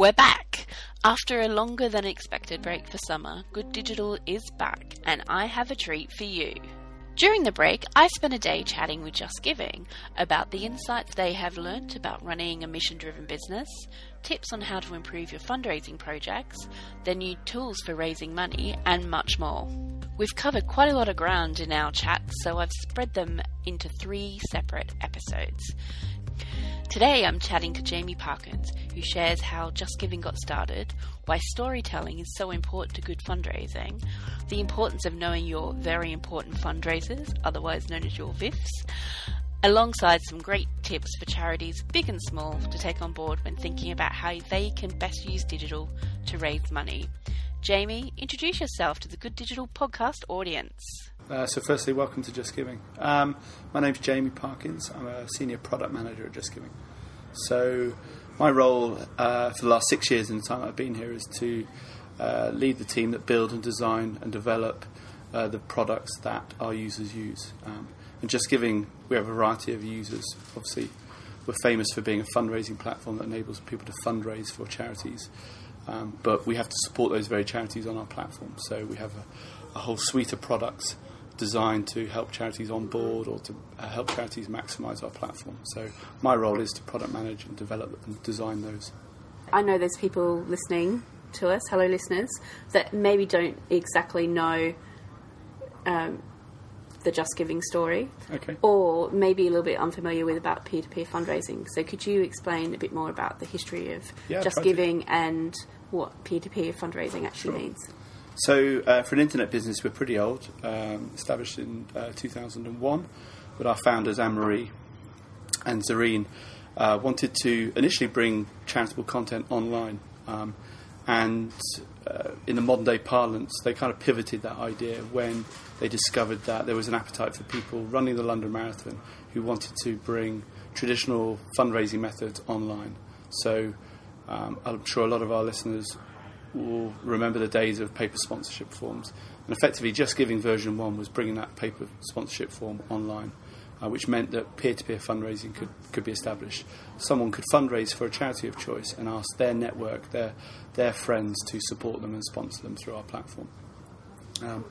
We're back! After a longer than expected break for summer, Good Digital is back, and I have a treat for you. During the break, I spent a day chatting with JustGiving about the insights they have learnt about running a mission driven business, tips on how to improve your fundraising projects, their new tools for raising money, and much more. We've covered quite a lot of ground in our chat, so I've spread them into three separate episodes. Today I'm chatting to Jamie Parkins, who shares how JustGiving got started, why storytelling is so important to good fundraising, the importance of knowing your very important fundraisers, otherwise known as your VIFs, alongside some great tips for charities, big and small, to take on board when thinking about how they can best use digital to raise money. Jamie, introduce yourself to the Good Digital podcast audience. Uh, so, firstly, welcome to JustGiving. Um, my name's Jamie Parkins. I'm a senior product manager at JustGiving. So, my role uh, for the last six years in the time I've been here is to uh, lead the team that build and design and develop uh, the products that our users use. Um, and JustGiving, we have a variety of users. Obviously, we're famous for being a fundraising platform that enables people to fundraise for charities. Um, but we have to support those very charities on our platform. So we have a, a whole suite of products designed to help charities on board or to uh, help charities maximise our platform. So my role is to product manage and develop and design those. I know there's people listening to us, hello listeners, that maybe don't exactly know um, the JustGiving story, okay. or maybe a little bit unfamiliar with about peer-to-peer fundraising. So could you explain a bit more about the history of yeah, JustGiving to. and what peer-to-peer fundraising actually sure. means? So, uh, for an internet business, we're pretty old, um, established in uh, 2001, but our founders, Anne Marie and Zarine, uh, wanted to initially bring charitable content online. Um, and uh, in the modern day parlance, they kind of pivoted that idea when they discovered that there was an appetite for people running the London Marathon who wanted to bring traditional fundraising methods online. So, um, I'm sure a lot of our listeners will remember the days of paper sponsorship forms. And effectively, JustGiving version 1 was bringing that paper sponsorship form online, uh, which meant that peer to peer fundraising could, could be established. Someone could fundraise for a charity of choice and ask their network, their, their friends, to support them and sponsor them through our platform. Um,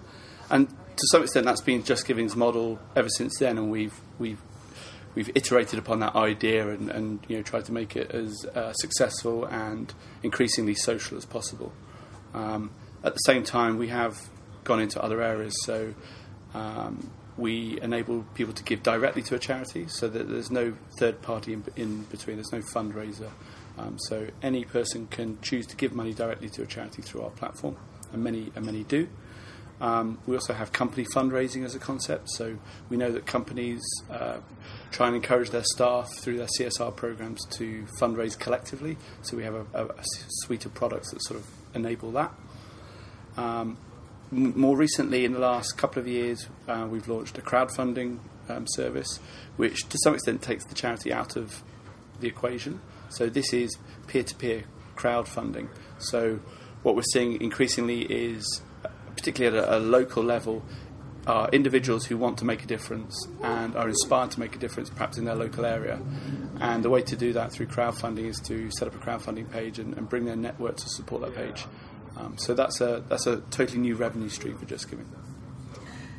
and to some extent, that's been JustGiving's model ever since then, and we've, we've we've iterated upon that idea and, and you know tried to make it as uh, successful and increasingly social as possible. Um, at the same time, we have gone into other areas. So um, we enable people to give directly to a charity, so that there's no third party in, in between. There's no fundraiser. Um, so any person can choose to give money directly to a charity through our platform, and many and many do. Um, we also have company fundraising as a concept. So we know that companies uh, try and encourage their staff through their CSR programs to fundraise collectively. So we have a, a, a suite of products that sort of enable that. Um, m- more recently, in the last couple of years, uh, we've launched a crowdfunding um, service, which to some extent takes the charity out of the equation. So this is peer-to-peer crowdfunding. So what we're seeing increasingly is particularly at a, a local level, are individuals who want to make a difference and are inspired to make a difference, perhaps in their local area. And the way to do that through crowdfunding is to set up a crowdfunding page and, and bring their network to support that page. Um, so that's a that's a totally new revenue stream for JustGiving.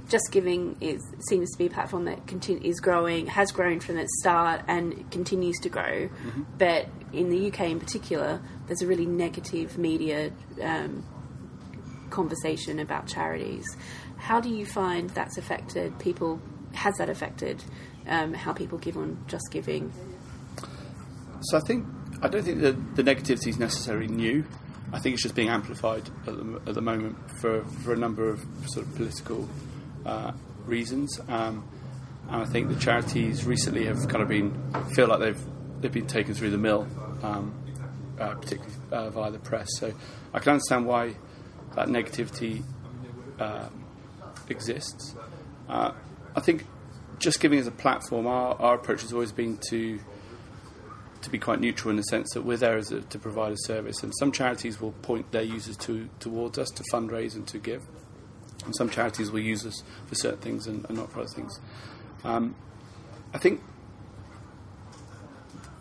Just Giving is seems to be a platform that continue, is growing, has grown from its start, and continues to grow. Mm-hmm. But in the UK, in particular, there's a really negative media um, conversation about charities. How do you find that's affected people? Has that affected um, how people give on JustGiving? So I think I don't think the, the negativity is necessarily new. I think it's just being amplified at the, at the moment for, for a number of sort of political uh, reasons. Um, and I think the charities recently have kind of been feel like they've they've been taken through the mill, um, uh, particularly uh, via the press. So I can understand why that negativity um, exists. Uh, I think JustGiving as a platform, our, our approach has always been to to be quite neutral in the sense that we're there as a, to provide a service. And some charities will point their users to towards us to fundraise and to give, and some charities will use us for certain things and, and not for other things. Um, I think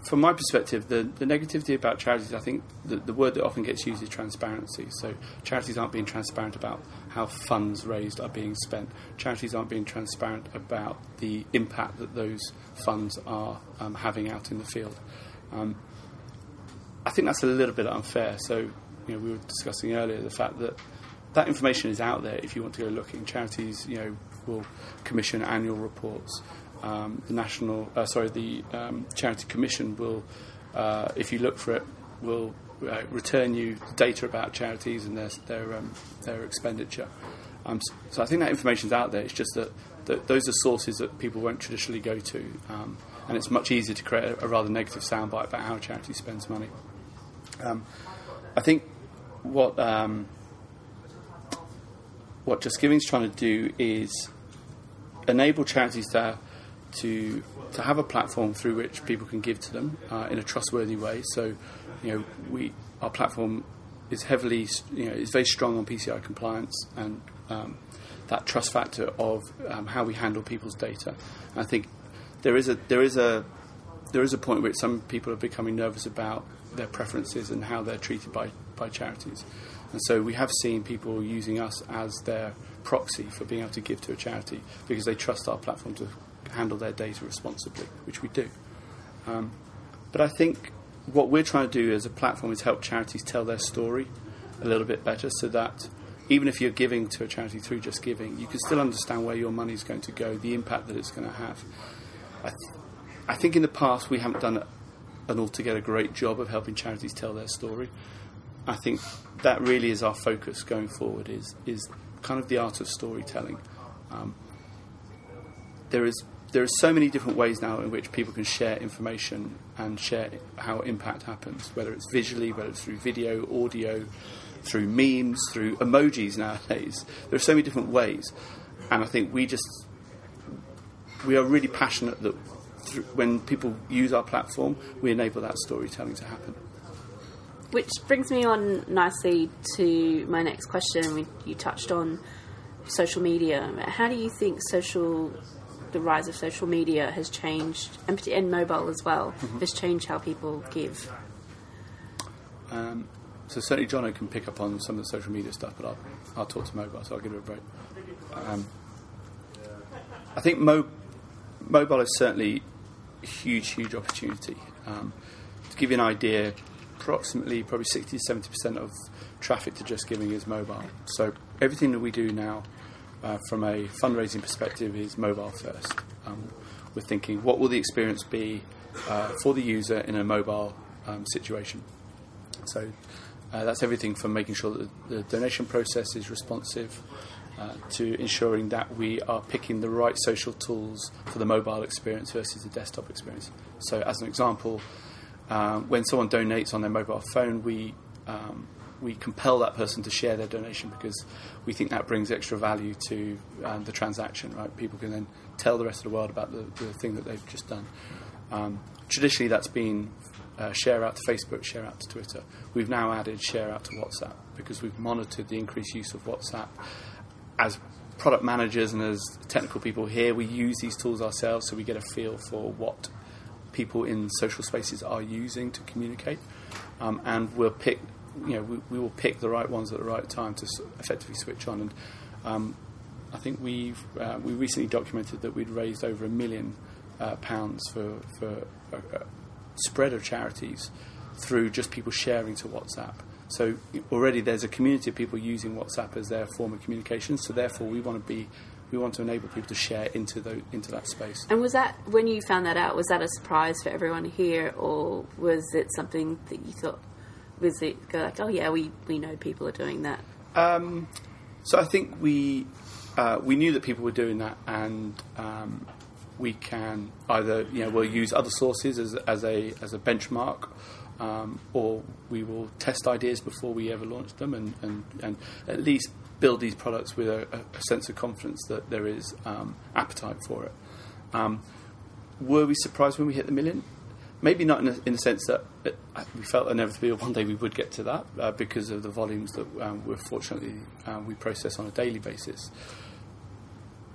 from my perspective, the, the negativity about charities, I think the, the word that often gets used is transparency. So charities aren't being transparent about how funds raised are being spent. Charities aren't being transparent about the impact that those funds are um, having out in the field. Um, I think that's a little bit unfair. So, you know, we were discussing earlier the fact that that information is out there if you want to go looking. Charities, you know, will commission annual reports. Um, the national, uh, sorry, the um, charity commission will, uh, if you look for it, will uh, return you data about charities and their their, um, their expenditure. Um, so I think that information is out there. It's just that, that, those are sources that people won't traditionally go to, um, and it's much easier to create a, a, rather negative soundbite about how a charity spends money. Um, I think what what Just is trying to do is enable charities to to to have a platform through which people can give to them uh, in a trustworthy way. So, you know, we our platform is heavily, you know, is very strong on PCI compliance and um, that trust factor of um, how we handle people's data. And I think there is a there is a there is a point where some people are becoming nervous about their preferences and how they're treated by, by charities. And so we have seen people using us as their proxy for being able to give to a charity because they trust our platform to handle their data responsibly, which we do. Um, but I think what we're trying to do as a platform is help charities tell their story a little bit better so that even if you're giving to a charity through JustGiving, you can still understand where your money is going to go, the impact that it's going to have. I, th- I think in the past we haven't done an altogether great job of helping charities tell their story. I think that really is our focus going forward. Is is kind of the art of storytelling. Um, there is there are so many different ways now in which people can share information and share how impact happens, whether it's visually, whether it's through video, audio, through memes, through emojis nowadays. There are so many different ways, and I think we just we are really passionate that when people use our platform, we enable that storytelling to happen. Which brings me on nicely to my next question. You touched on social media. How do you think social, the rise of social media has changed, and, and mobile as well, mm-hmm. has changed how people give? Um, so certainly Jono can pick up on some of the social media stuff, but I'll, I'll talk to mobile, so I'll give it a break. Um, I think mo- mobile is certainly a huge, huge opportunity. Um, to give you an idea, approximately probably 60 to 70% of traffic to JustGiving is mobile. So everything that we do now uh, from a fundraising perspective is mobile first. Um, we're thinking, what will the experience be uh, for the user in a mobile um, situation? So uh, that's everything from making sure that the donation process is responsive uh, to ensuring that we are picking the right social tools for the mobile experience versus the desktop experience. So, as an example, um, when someone donates on their mobile phone, we um, we compel that person to share their donation because we think that brings extra value to um, the transaction. Right, people can then tell the rest of the world about the, the thing that they've just done. Um, traditionally, that's been uh, share out to Facebook, share out to Twitter. We've now added share out to WhatsApp because we've monitored the increased use of WhatsApp. As product managers and as technical people here, we use these tools ourselves so we get a feel for what people in social spaces are using to communicate, um, and we'll pick. You know, we, we, will pick the right ones at the right time to effectively switch on. And um, I think we've uh, we recently documented that we'd raised over a million uh, pounds for for a, a, spread of charities through just people sharing to WhatsApp. So already there's a community of people using WhatsApp as their form of communication. So therefore, we want to be we want to enable people to share into the, into that space. And was that when you found that out? Was that a surprise for everyone here, or was it something that you thought was it go like, oh yeah, we, we know people are doing that? Um, so I think we uh, we knew that people were doing that, and um, we can either you know we'll use other sources as, as a as a benchmark. Um, or we will test ideas before we ever launch them and, and, and at least build these products with a, a sense of confidence that there is um, appetite for it. Um, were we surprised when we hit the million? Maybe not in, a, in the sense that it, we felt inevitably one day we would get to that uh, because of the volumes that um, we're fortunately um, we process on a daily basis.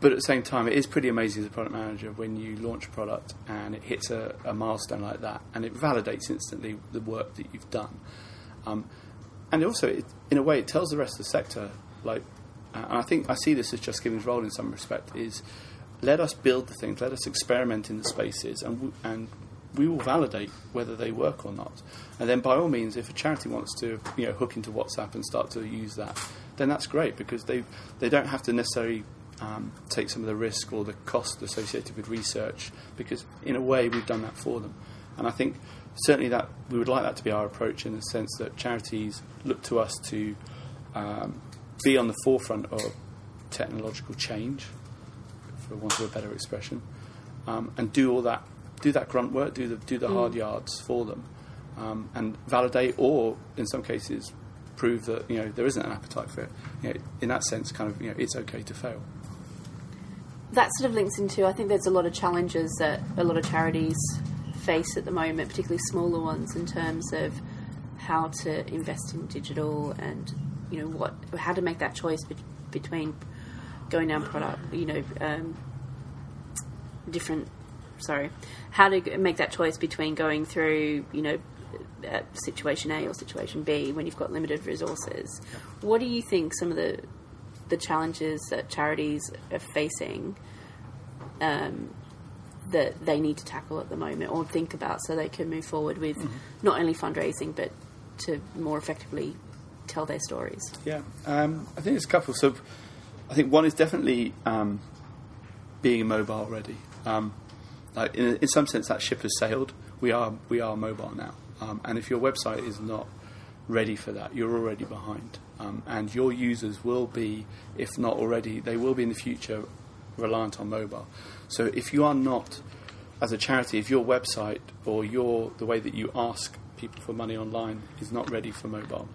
but at the same time, it is pretty amazing as a product manager when you launch a product and it hits a, a milestone like that, and it validates instantly the work that you've done. Um, and also, it, in a way, it tells the rest of the sector, like, uh, and I think I see this as JustGiving's role in some respect is let us build the things, let us experiment in the spaces, and w- and we will validate whether they work or not. And then, by all means, if a charity wants to, you know, hook into WhatsApp and start to use that, then that's great because they they don't have to necessarily um, take some of the risk or the cost associated with research because, in a way, we've done that for them. And I think certainly that we would like that to be our approach in the sense that charities look to us to um, be on the forefront of technological change, for want of a better expression, um, and do all that, do that grunt work, do the do the hard yards for them, um, and validate, or in some cases, prove that you know there isn't an appetite for it. You know, in that sense, kind of you know, it's okay to fail. that sort of links into I think there's a lot of challenges that a lot of charities face at the moment, particularly smaller ones, in terms of how to invest in digital and you know what how to make that choice be- between going down product you know um, different sorry how to make that choice between going through you know uh, situation A or situation B when you've got limited resources. What do you think some of the the challenges that charities are facing um, that they need to tackle at the moment or think about so they can move forward with not only fundraising but to more effectively tell their stories. Yeah, um, I think there's a couple. So, I think one is definitely um, being mobile ready. Um, like in, in some sense, that ship has sailed. We are we are mobile now, um, and if your website is not ready for that, you're already behind. Um, and your users will be, if not already, they will be in the future reliant on mobile. So if you are not, as a charity, if your website or your the way that you ask people for money online is not ready for mobile,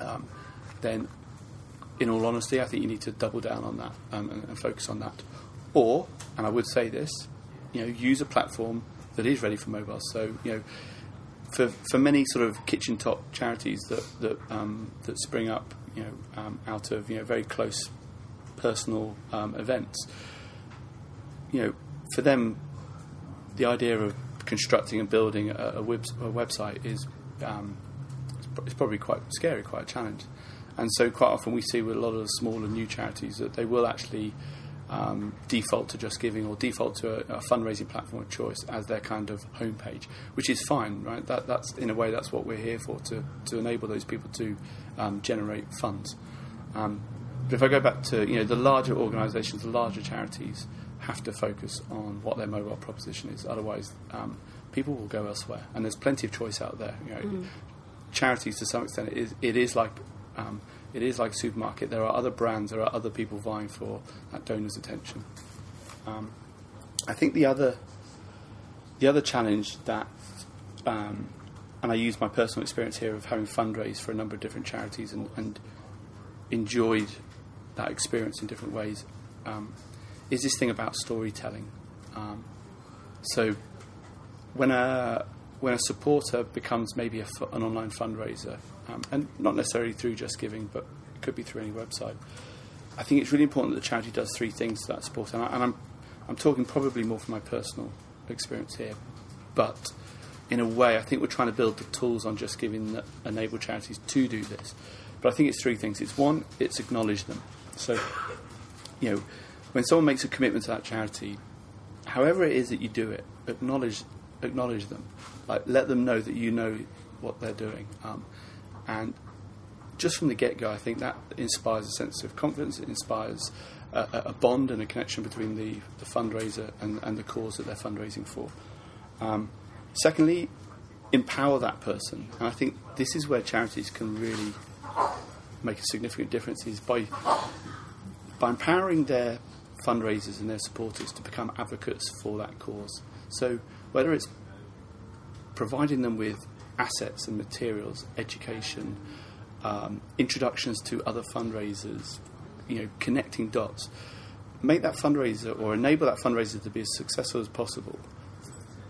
um, then in all honesty, I think you need to double down on that um, and, and focus on that. Or, and I would say this, you know, use a platform that is ready for mobile. So, you know, for for many sort of kitchen top charities that that um, that spring up, you know, um, out of you know very close personal um, events, you know, for them, the idea of constructing and building a, a, web, a website is um, it's probably quite scary, quite a challenge. And so, quite often, we see with a lot of smaller new charities that they will actually um, default to JustGiving or default to a, a fundraising platform of choice as their kind of homepage, which is fine, right? That, that's in a way that's what we're here for to, to enable those people to um, generate funds. Um, but if I go back to you know the larger organisations, the larger charities have to focus on what their mobile proposition is. Otherwise, um, people will go elsewhere, and there's plenty of choice out there. You know, charities to some extent it is, it is like um, it is like a supermarket. There are other brands, there are other people vying for that donor's attention. Um, I think the other the other challenge that um, and I use my personal experience here of having fundraised for a number of different charities and, and enjoyed that experience in different ways um, is this thing about storytelling. Um, so when a when a supporter becomes maybe an online fundraiser, um, and not necessarily through JustGiving, but it could be through any website, I think it's really important that the charity does three things to that support. And, I, and I'm I'm talking probably more from my personal experience here, but in a way, I think we're trying to build the tools on JustGiving that enable charities to do this. But I think it's three things. It's one, it's acknowledge them. So, you know, when someone makes a commitment to that charity, however it is that you do it, acknowledge acknowledge them. Like let them know that you know what they're doing. Um, and just from the get go, I think that inspires a sense of confidence. It inspires a, a- bond and a connection between the, the fundraiser and, and the cause that they're fundraising for. Um, secondly, empower that person. And I think this is where charities can really make a significant difference is by by empowering their fundraisers and their supporters to become advocates for that cause. So whether it's providing them with assets and materials, education, um, introductions to other fundraisers, you know, connecting dots, make that fundraiser or enable that fundraiser to be as successful as possible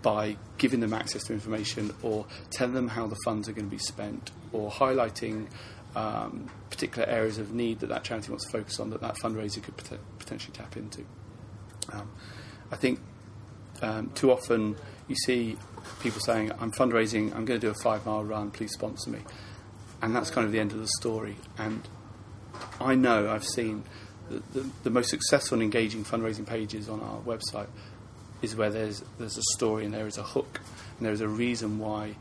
by giving them access to information or telling them how the funds are going to be spent or highlighting um, particular areas of need that that charity wants to focus on that that fundraiser could pot- potentially tap into. Um, I think um, too often you see people saying, I'm fundraising, I'm going to do a five mile run, please sponsor me. And that's kind of the end of the story. And I know I've seen the, the, the most successful and engaging fundraising pages on our website is where there's, there's a story and there is a hook and there is a reason why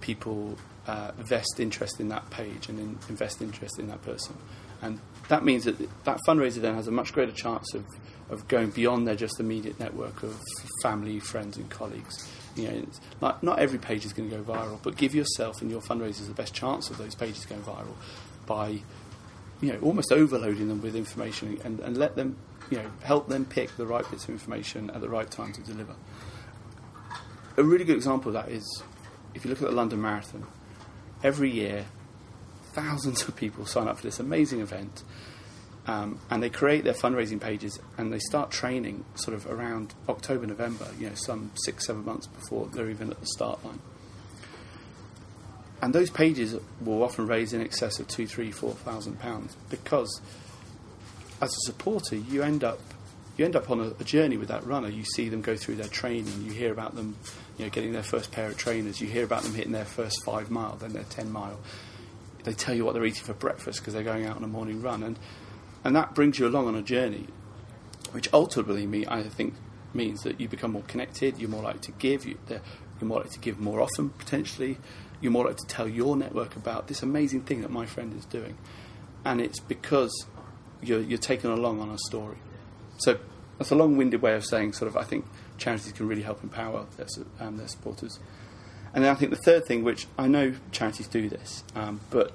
people uh, vest interest in that page and in, invest interest in that person. And that means that that fundraiser then has a much greater chance of, of going beyond their just immediate network of family, friends, and colleagues. You know, not, not every page is going to go viral, but give yourself and your fundraisers the best chance of those pages going viral by, you know, almost overloading them with information and, and let them, you know, help them pick the right bits of information at the right time to deliver. A really good example of that is if you look at the London Marathon, every year thousands of people sign up for this amazing event. Um, and they create their fundraising pages and they start training sort of around October, November, you know, some six, seven months before they're even at the start line. And those pages will often raise in excess of two, three, four thousand pounds because as a supporter you end up you end up on a, a, journey with that runner. You see them go through their training. You hear about them, you know, getting their first pair of trainers. You hear about them hitting their first five mile, then their ten mile they tell you what they're eating for breakfast because they're going out on a morning run, and and that brings you along on a journey, which ultimately, me, I think, means that you become more connected. You're more likely to give. You, you're more likely to give more often potentially. You're more likely to tell your network about this amazing thing that my friend is doing, and it's because you're, you're taken along on a story. So that's a long-winded way of saying, sort of, I think charities can really help empower their, um, their supporters. And then I think the third thing, which I know charities do this, um, but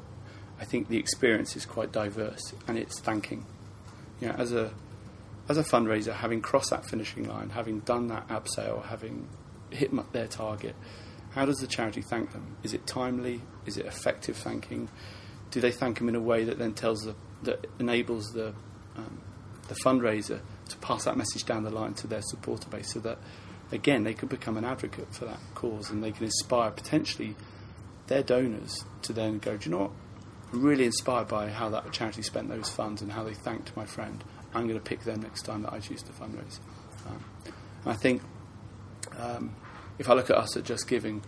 I think the experience is quite diverse, and it's thanking. You know, as a as a fundraiser, having crossed that finishing line, having done that abseil, having hit their target, how does the charity thank them? Is it timely? Is it effective thanking? Do they thank them in a way that then tells the that enables the um, the fundraiser to pass that message down the line to their supporter base, so that again, they could become an advocate for that cause and they can inspire potentially their donors to then go, do you know what? Really inspired by how that charity spent those funds and how they thanked my friend. I'm going to pick them next time that I choose to fundraise. Um, I think um, if I look at us at JustGiving,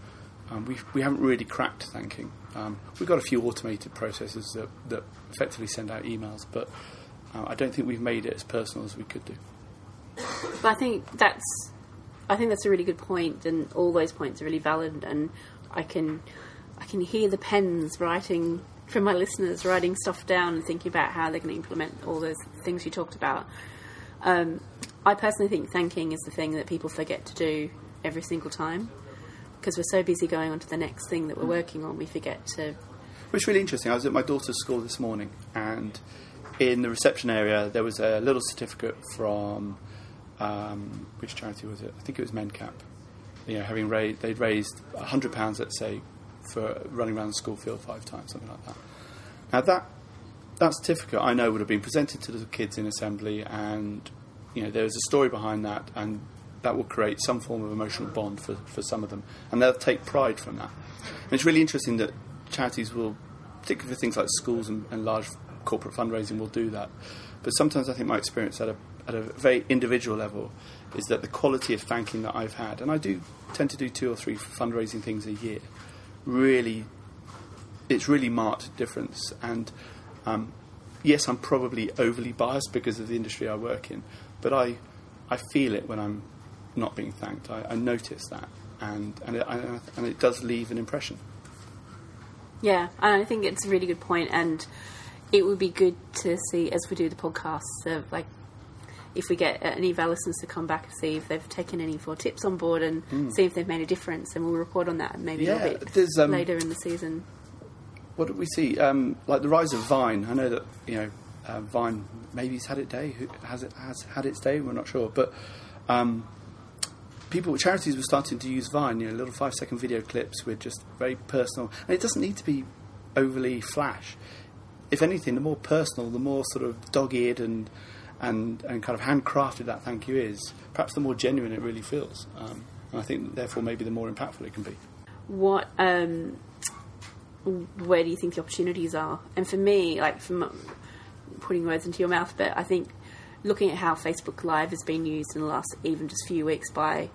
um, we, we haven't really cracked thanking. Um, we've got a few automated processes that, that effectively send out emails, but uh, I don't think we've made it as personal as we could do. But I think that's I think that's a really good point, and all those points are really valid. And I can, I can hear the pens writing from my listeners, writing stuff down and thinking about how they're going to implement all those things you talked about. Um, I personally think thanking is the thing that people forget to do every single time because we're so busy going on to the next thing that we're working on, we forget to. Which is really interesting. I was at my daughter's school this morning, and in the reception area, there was a little certificate from um, which charity was it? I think it was MenCap. You know, having raised, they'd raised hundred pounds, let's say, for running around the school field five times, something like that. Now that that certificate, I know, would have been presented to the kids in assembly, and you know, there's a story behind that, and that will create some form of emotional bond for, for some of them, and they'll take pride from that. And it's really interesting that charities will, particularly for things like schools and, and large corporate fundraising, will do that. But sometimes I think my experience at a at a very individual level is that the quality of thanking that I've had, and I do tend to do two or three fundraising things a year, really, it's really marked difference. And um, yes, I'm probably overly biased because of the industry I work in, but I, I feel it when I'm not being thanked. I, I notice that, and and it, and it does leave an impression. Yeah, and I think it's a really good point, and it would be good to see as we do the podcasts of like if we get any of our listeners to come back and see if they've taken any four tips on board and mm. see if they've made a difference, and we'll report on that maybe yeah, a bit um, later in the season. What did we see? Um, like the rise of Vine. I know that you know uh, Vine maybe it's had its day. Has it has had its day? We're not sure, but. Um, people, charities were starting to use Vine, you know, little five second video clips with just very personal, and it doesn't need to be overly flash. If anything, the more personal, the more sort of dog eared and and, and kind of handcrafted that thank you is, perhaps the more genuine it really feels. Um, and I think, therefore, maybe the more impactful it can be. What, um, where do you think the opportunities are? And for me, like, from putting words into your mouth, but I think looking at how Facebook Live has been used in the last even just few weeks by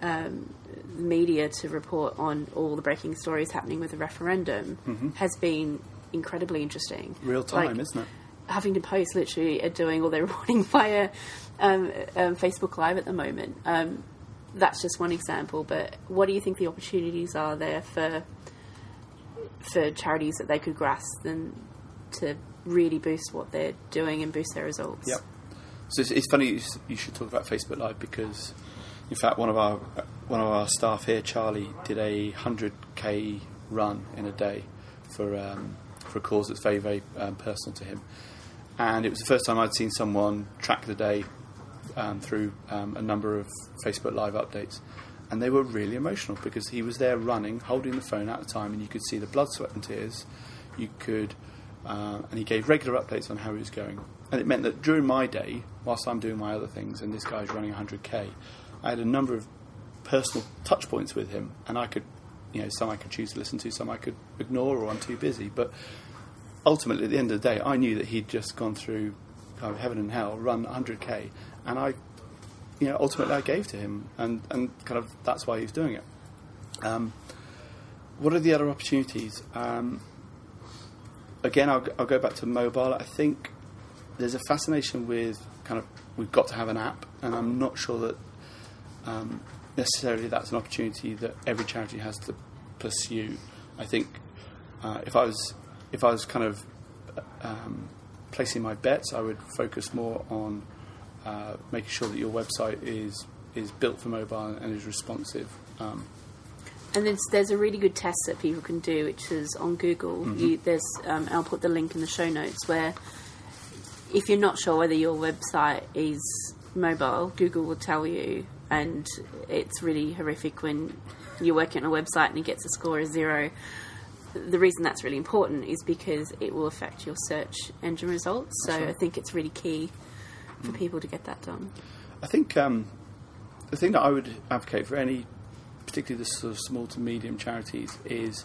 um, media to report on all the breaking stories happening with the referendum has been incredibly interesting. Real time, Like, isn't it? Huffington Post literally are doing all their reporting via um, um, Facebook Live at the moment. Um, that's just one example, but what do you think the opportunities are there for for charities that they could grasp and to really boost what they're doing and boost their results? Yep. So it's, it's funny you, should talk about Facebook Live because, in fact, one of our one of our staff here, Charlie, did a hundred k run in a day for um, for a cause that's very very um, personal to him, and it was the first time I'd seen someone track the day um, through um, a number of Facebook Live updates. And they were really emotional because he was there running, holding the phone at the time, and you could see the blood, sweat, and tears. You could, uh, and he gave regular updates on how he was going. And it meant that during my day, whilst I'm doing my other things, and this guy's running 100k, I had a number of personal touch points with him, and I could, you know, some I could choose to listen to, some I could ignore, or I'm too busy. But ultimately, at the end of the day, I knew that he'd just gone through kind of heaven and hell, run 100k, and I, you know, ultimately I gave to him, and, and kind of that's why he was doing it. Um, what are the other opportunities? Um, again, I'll, I'll go back to mobile. I think there's a fascination with kind of we've got to have an app, and I'm not sure that um, necessarily that's an opportunity that every charity has to pursue. I think uh, if I was if I was kind of um, placing my bets, I would focus more on uh, making sure that your website is is built for mobile and is responsive. Um, And there's, there's a really good test that people can do, which is on Google. Mm-hmm. You, there's, um, I'll put the link in the show notes where if you're not sure whether your website is mobile, Google will tell you, and it's really horrific when you're working on a website and it gets a score of zero. The reason that's really important is because it will affect your search engine results. So right. I think it's really key for people to get that done. I think um, the thing that I would advocate for any, particularly the sort of small to medium charities, is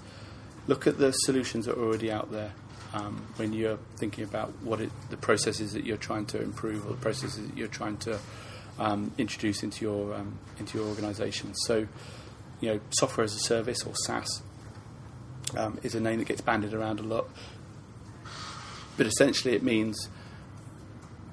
look at the solutions that are already out there. Um, when you're thinking about what it, the processes that you're trying to improve or the processes that you're trying to um, introduce into your um, into your organisation, so you know, software as a service or SaaS um, is a name that gets bandied around a lot, but essentially it means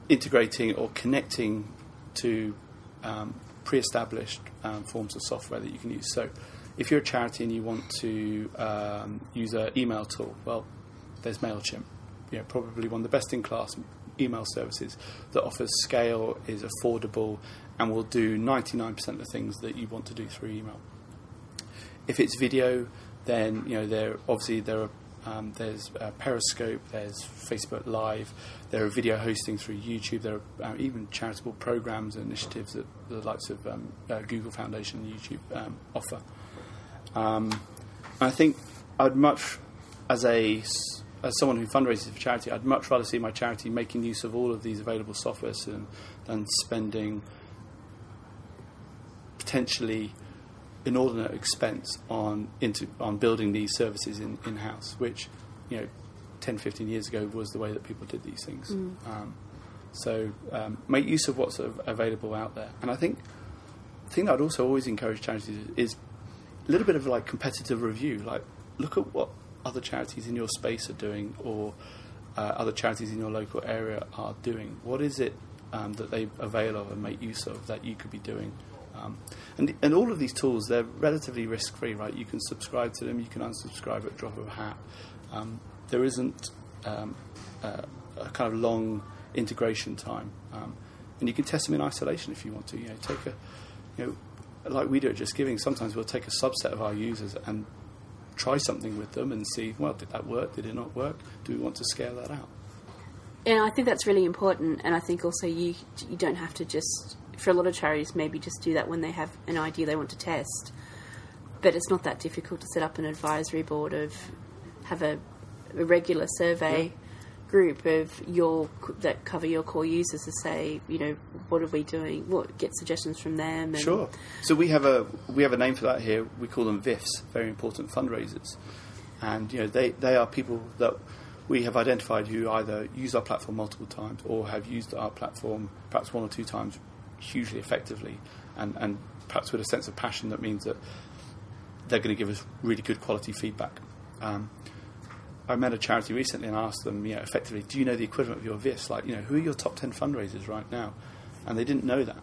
integrating or connecting to um, pre-established um, forms of software that you can use. So, if you're a charity and you want to um, use an email tool, well, there's Mailchimp. You know, probably one of the best-in-class email services that offers scale, is affordable, and will do 99% of the things that you want to do through email. If it's video, then you know there obviously there are um, there's uh, Periscope, there's Facebook Live, there are video hosting through YouTube, there are uh, even charitable programs and initiatives that the likes of um, uh, Google Foundation and YouTube um, offer. Um, I think I'd much, as a as someone who fundraises for charity, I'd much rather see my charity making use of all of these available software them than spending potentially inordinate expense on into on building these services in in house, which you know 10, 15 years ago was the way that people did these things. Um, so um, make use of what's available out there, and I think the thing that I'd also always encourage charities is a little bit of like competitive review. Like look at what other charities in your space are doing, or uh, other charities in your local area are doing. What is it um, that they avail of and make use of that you could be doing? Um, and, and all of these tools, they're relatively risk free, right? You can subscribe to them, you can unsubscribe at drop of a hat. Um, there isn't um, uh, a kind of long integration time. Um, and you can test them in isolation if you want to. You know, take a, you know, like we do at JustGiving, sometimes we'll take a subset of our users and try something with them and see, well, did that work? Did it not work? Do we want to scale that out? And I think that's really important. And I think also you you don't have to just for a lot of charities maybe just do that when they have an idea they want to test. But it's not that difficult to set up an advisory board of have a, a regular survey group of your that cover your core users to say you know what are we doing what get suggestions from them and Sure. So we have a we have a name for that here. We call them VIFs, very important fundraisers, and you know they they are people that we have identified who either use our platform multiple times or have used our platform perhaps one or two times hugely effectively and, and perhaps with a sense of passion that means that they're going to give us really good quality feedback. Um, I met a charity recently and asked them, you know, effectively, do you know the equivalent of your VIFs? Like, you know, who are your top 10 fundraisers right now? And they didn't know that.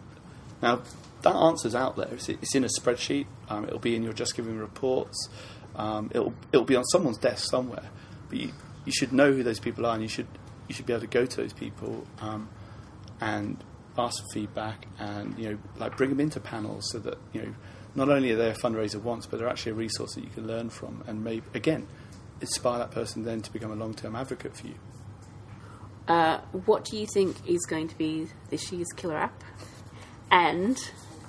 Now, that answer's out there. It's, it's in a spreadsheet. Um, it'll be in your JustGiving reports. Um, it'll, it'll be on someone's desk somewhere. But you, you should know who those people are and you should, you should be able to go to those people um, and ask for feedback and, you know, like bring them into panels so that, you know, not only are they a fundraiser once, but they're actually a resource that you can learn from and maybe, again, inspire that person then to become a long term advocate for you. Uh, what do you think is going to be this year's killer app? And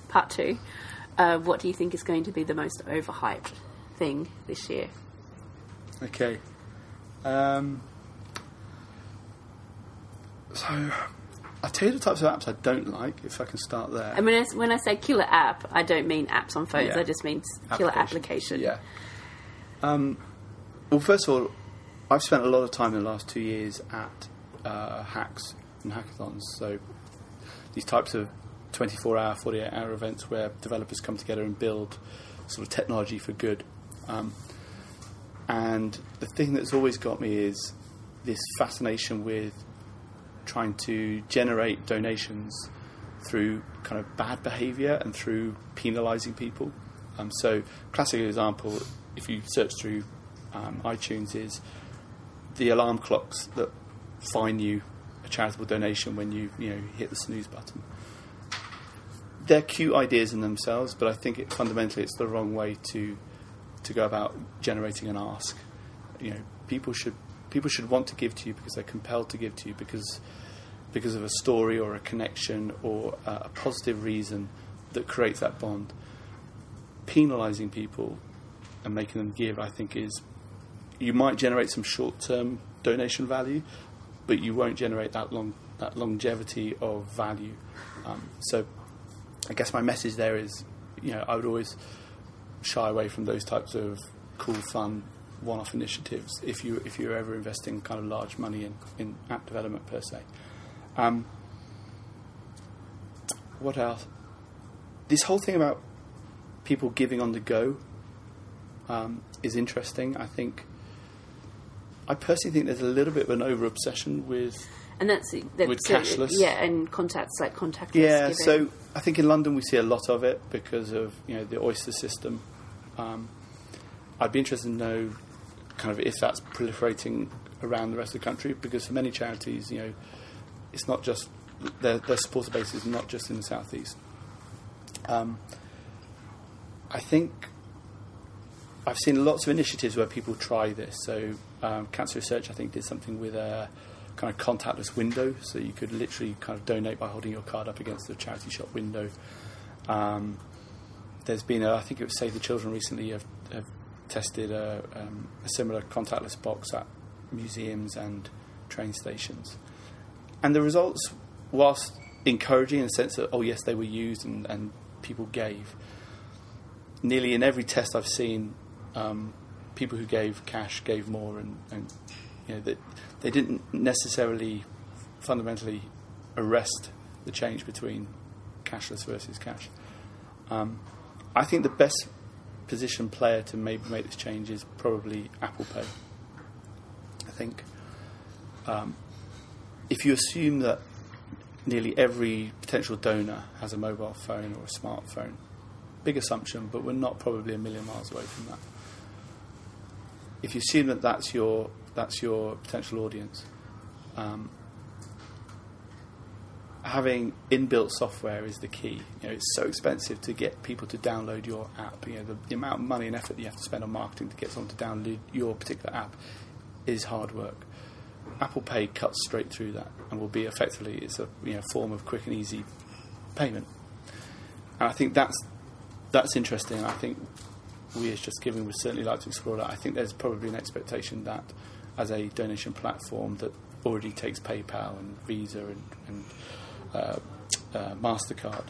part two, uh, what do you think is going to be the most overhyped thing this year? Okay. Um, so, I'll tell you the types of apps I don't like, if I can start there. I mean, when I say killer app, I don't mean apps on phones. Yeah. I just mean killer application. Yeah. Um, well, first of all, I've spent a lot of time in the last two years at uh, hacks and hackathons. So these types of 24-hour, 48-hour events where developers come together and build sort of technology for good. Um, and the thing that's always got me is this fascination with trying to generate donations through kind of bad behaviour and through penalising people. Um, so, classic example, if you search through um, iTunes, is the alarm clocks that fine you a charitable donation when you you know hit the snooze button. They're cute ideas in themselves, but I think it, fundamentally it's the wrong way to to go about generating an ask. You know, people should people should want to give to you because they're compelled to give to you because because of a story or a connection or uh, a positive reason that creates that bond. Penalising people and making them give, I think, is you might generate some short-term donation value, but you won't generate that long that longevity of value. Um, so, I guess my message there is, you know, I would always shy away from those types of cool, fun, one-off initiatives if you if you're ever investing kind of large money in, in app development per se. Um, what else? This whole thing about people giving on the go um, is interesting. I think. I personally think there's a little bit of an over obsession with And that's, that's With cashless. yeah, and contacts like contactless. Yeah, giving. so I think in London we see a lot of it because of you know the Oyster system. Um, I'd be interested to know kind of if that's proliferating around the rest of the country because for many charities, you know, it's not just their, their supporter base is not just in the southeast. Um, I think I've seen lots of initiatives where people try this. So um, Cancer Research, I think, did something with a kind of contactless window, so you could literally kind of donate by holding your card up against the charity shop window. Um, there's been, a, I think it was Save the Children recently have, have tested a, um, a similar contactless box at museums and train stations, and the results, whilst encouraging in the sense that oh yes they were used and, and people gave, nearly in every test I've seen, um, people who gave cash gave more, and, and you know that they didn't necessarily fundamentally arrest the change between cashless versus cash. Um, I think the best position player to maybe make this change is probably Apple Pay. I think um, if you assume that nearly every potential donor has a mobile phone or a smartphone, big assumption, but we're not probably a million miles away from that. If you assume that that's your that's your potential audience, um, having inbuilt software is the key. You know, it's so expensive to get people to download your app. You know, the, the amount of money and effort that you have to spend on marketing to get someone to download your particular app is hard work. Apple Pay cuts straight through that and will be effectively it's a you know form of quick and easy payment. And I think that's that's interesting. I think we as JustGiving would certainly like to explore that. I think there's probably an expectation that as a donation platform that already takes PayPal and Visa and, and uh, uh, Mastercard,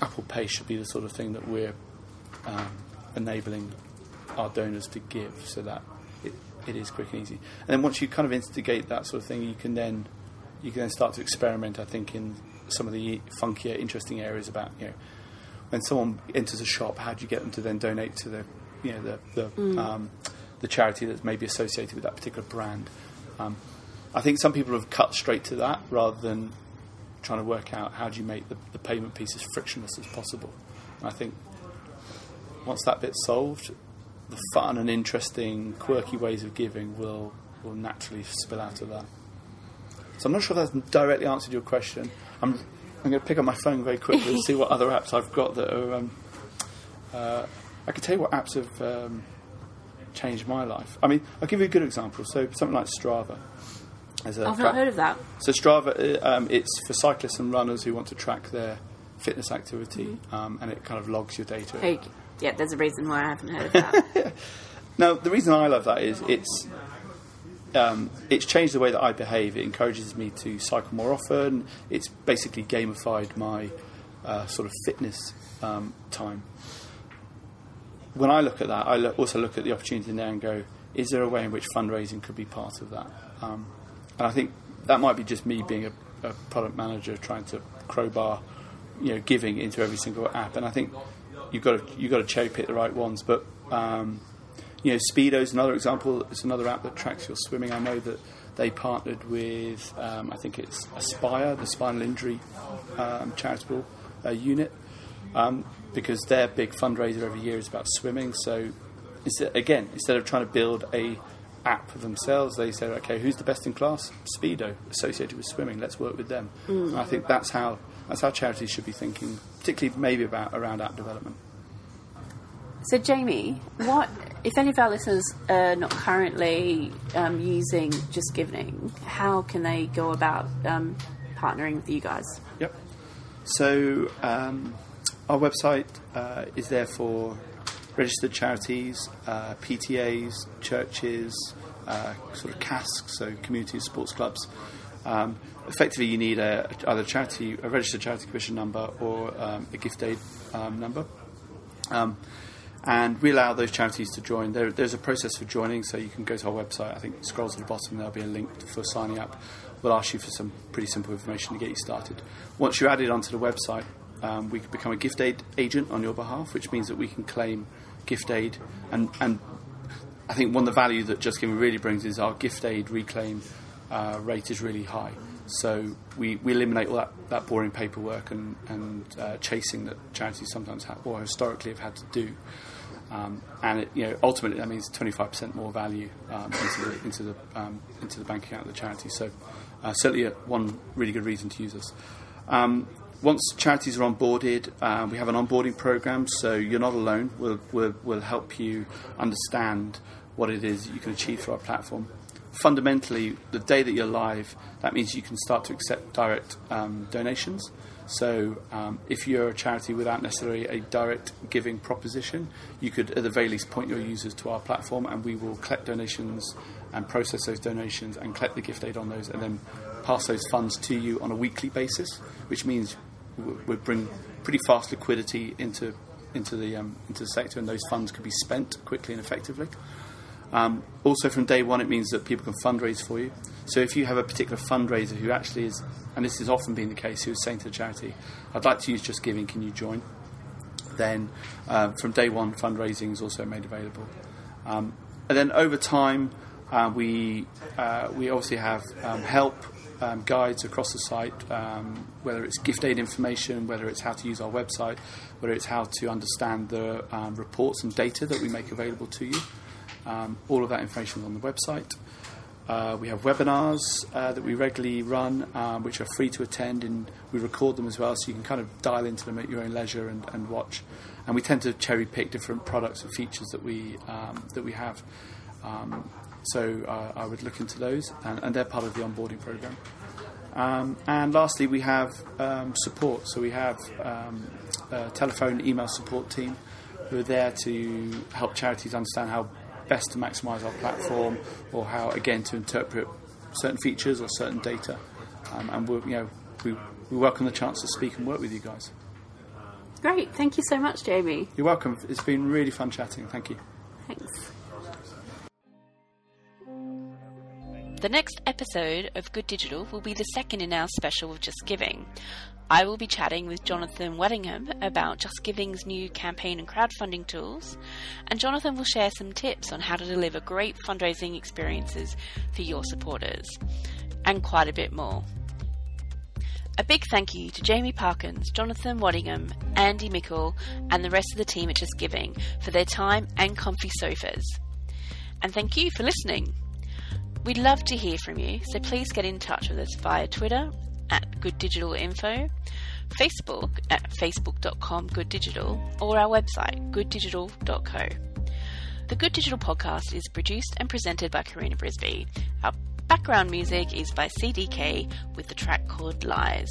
Apple Pay should be the sort of thing that we're um, enabling our donors to give, so that it, it is quick and easy. And then once you kind of instigate that sort of thing, you can then you can then start to experiment. I think in some of the funkier, interesting areas about you know when someone enters a shop, how do you get them to then donate to the you know the the, um, the charity that's maybe associated with that particular brand. Um, I think some people have cut straight to that rather than trying to work out how do you make the, the payment piece as frictionless as possible. And I think once that bit's solved, the fun and interesting, quirky ways of giving will will naturally spill out of that. So I'm not sure if that's directly answered your question. I'm I'm going to pick up my phone very quickly and see what other apps I've got that are. Um, uh, I can tell you what apps have um, changed my life. I mean, I'll give you a good example. So something like Strava. I've not heard of that. so Strava, uh, um, it's for cyclists and runners who want to track their fitness activity, um, and it kind of logs your data. Hey, yeah, there's a reason why I haven't heard of that. Now, the reason I love that is it's um, it's changed the way that I behave. It encourages me to cycle more often. It's basically gamified my uh, sort of fitness um, time. When I look at that, I look, also look at the opportunity in there and go, is there a way in which fundraising could be part of that? Um, and I think that might be just me being a, a product manager trying to crowbar, you know, giving into every single app. And I think you've got to you've got to cherry pick the right ones. But um, you know, Speedo is another example. It's another app that tracks your swimming. I know that they partnered with, um, I think it's Aspire, the spinal injury um, charitable uh, unit, um, because their big fundraiser every year is about swimming. So, instead, again, instead of trying to build a app for themselves, they said, okay, who's the best in class? Speedo, associated with swimming. Let's work with them. And I think that's how that's how charities should be thinking, particularly maybe about around app development. So, Jamie, what if any of our listeners are not currently um, using JustGiving? How can they go about um, partnering with you guys? Yep. So um, our website uh, is there for registered charities, uh, PTAs, churches, uh, sort of CASCs, so community sports clubs. Um, effectively, you need a, either a charity, a registered charity commission number, or um, a gift aid um, number. Um, and we allow those charities to join. There, there's a process for joining, so you can go to our website. I think it scrolls to the bottom. There'll be a link for signing up. We'll ask you for some pretty simple information to get you started. Once you're added onto the website, um, we can become a gift aid agent on your behalf, which means that we can claim gift aid. And, and I think one of the value that JustGiving really brings is our gift aid reclaim uh, rate is really high. So we, we eliminate all that, that boring paperwork and, and uh, chasing that charities sometimes have, or historically have had to do. Um, and it, you know, ultimately that means 25% more value um, into the into the um, into the bank account of the charity. So uh, certainly one really good reason to use us. Once charities are onboarded, uh, we have an onboarding program, so you're not alone. We'll, we'll, we'll help you understand what it is you can achieve through our platform. Fundamentally, the day that you're live, that means you can start to accept direct um, donations. So, um, if you're a charity without necessarily a direct giving proposition, you could at the very least point your users to our platform and we will collect donations and process those donations and collect the gift aid on those and then pass those funds to you on a weekly basis, which means we we bring pretty fast liquidity into, into, the, um, into the sector and those funds can be spent quickly and effectively. Um, also, from day one, it means that people can fundraise for you. So, if you have a particular fundraiser who actually is, and this has often been the case, who is saying to the charity, "I'd like to use JustGiving, can you join?" Then, uh, from day one, fundraising is also made available. Um, and then over time, uh, we uh, we obviously have um, help um, guides across the site, um, whether it's gift aid information, whether it's how to use our website, whether it's how to understand the um, reports and data that we make available to you. Um, all of that information is on the website. Uh, we have webinars uh, that we regularly run, um, which are free to attend, and we record them as well, so you can kind of dial into them at your own leisure and, and watch. And we tend to cherry pick different products and features that we um, that we have. Um, so uh, I would look into those, and, and they're part of the onboarding program. Um, and lastly, we have um, support. So we have um, a telephone, email support team who are there to help charities understand how best to maximise our platform, or how again to interpret certain features or certain data. Um, and we, you know, we, we welcome the chance to speak and work with you guys. Great, thank you so much, Jamie. You're welcome. It's been really fun chatting. Thank you. Thanks. The next episode of Good Digital will be the second in our special of JustGiving. I will be chatting with Jonathan Waddingham about JustGiving's new campaign and crowdfunding tools, and Jonathan will share some tips on how to deliver great fundraising experiences for your supporters, and quite a bit more. A big thank you to Jamie Parkins, Jonathan Waddingham, Andy Mickle, and the rest of the team at JustGiving for their time and comfy sofas. And thank you for listening. We'd love to hear from you, so please get in touch with us via Twitter at Good Digital Info, Facebook at facebook.com Good Digital, or our website gooddigital.co. The Good Digital podcast is produced and presented by Karina Brisby. Our background music is by CDK with the track called Lies.